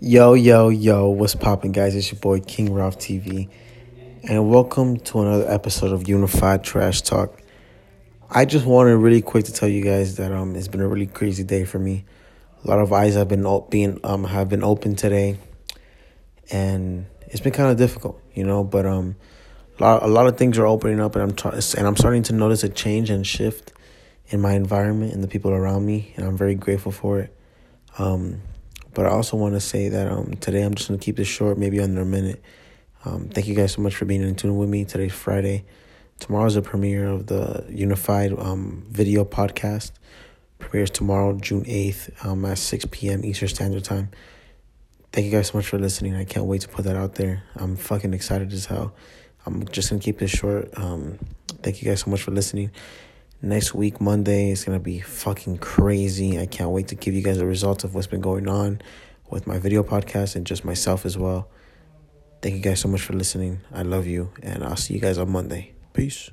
Yo, yo, yo, what's poppin', guys? It's your boy King Ralph TV, and welcome to another episode of Unified Trash Talk. I just wanted really quick to tell you guys that um it's been a really crazy day for me. A lot of eyes have been being um have been open today, and it's been kind of difficult, you know. But um, a lot a lot of things are opening up, and I'm and I'm starting to notice a change and shift in my environment and the people around me, and I'm very grateful for it. Um, but I also want to say that um, today I'm just going to keep this short, maybe under a minute. Um, thank you guys so much for being in tune with me. Today's Friday. Tomorrow's the premiere of the Unified um, video podcast. Premieres tomorrow, June 8th um, at 6 p.m. Eastern Standard Time. Thank you guys so much for listening. I can't wait to put that out there. I'm fucking excited as hell. I'm just going to keep this short. Um, thank you guys so much for listening. Next week, Monday, is going to be fucking crazy. I can't wait to give you guys the results of what's been going on with my video podcast and just myself as well. Thank you guys so much for listening. I love you, and I'll see you guys on Monday. Peace.